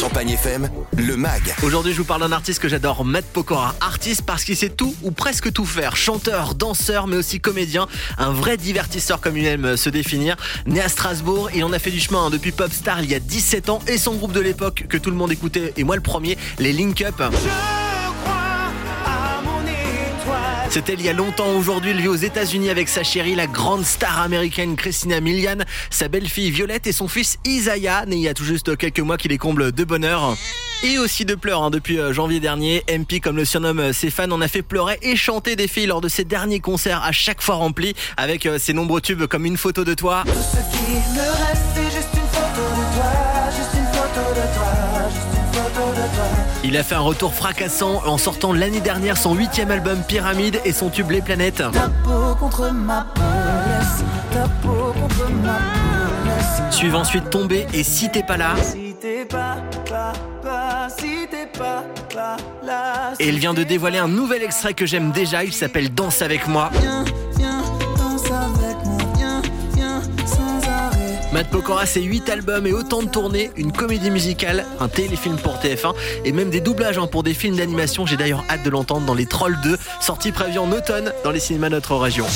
Champagne FM, le MAG. Aujourd'hui, je vous parle d'un artiste que j'adore, Matt Pokora. Artiste parce qu'il sait tout ou presque tout faire. Chanteur, danseur, mais aussi comédien. Un vrai divertisseur comme il aime se définir. Né à Strasbourg, il en a fait du chemin hein, depuis Popstar il y a 17 ans et son groupe de l'époque que tout le monde écoutait, et moi le premier, les Link Up. C'était il y a longtemps. Aujourd'hui, il vit aux États-Unis avec sa chérie, la grande star américaine Christina Milian, sa belle-fille Violette et son fils Isaiah, né il y a tout juste quelques mois, qui les comble de bonheur. Et aussi de pleurs hein, depuis euh, janvier dernier. MP, comme le surnomme euh, ses fans, en a fait pleurer et chanter des filles lors de ses derniers concerts à chaque fois remplis avec euh, ses nombreux tubes comme Une photo de toi. Il a fait un retour fracassant en sortant l'année dernière son huitième album Pyramide et son tube Les Planètes. Ta peau contre ma peau, yes. Ta peau contre ma peau, yes. Suivent ensuite Tomber et Si t'es pas là. Si t'es pas, pas, pas, si t'es pas, pas, là. Et il vient de dévoiler un nouvel extrait que j'aime déjà, il s'appelle Danse avec moi. Viens, Matt Pokora, c'est 8 albums et autant de tournées, une comédie musicale, un téléfilm pour TF1 et même des doublages hein, pour des films d'animation. J'ai d'ailleurs hâte de l'entendre dans Les Trolls 2, sorti prévu en automne dans les cinémas de notre région.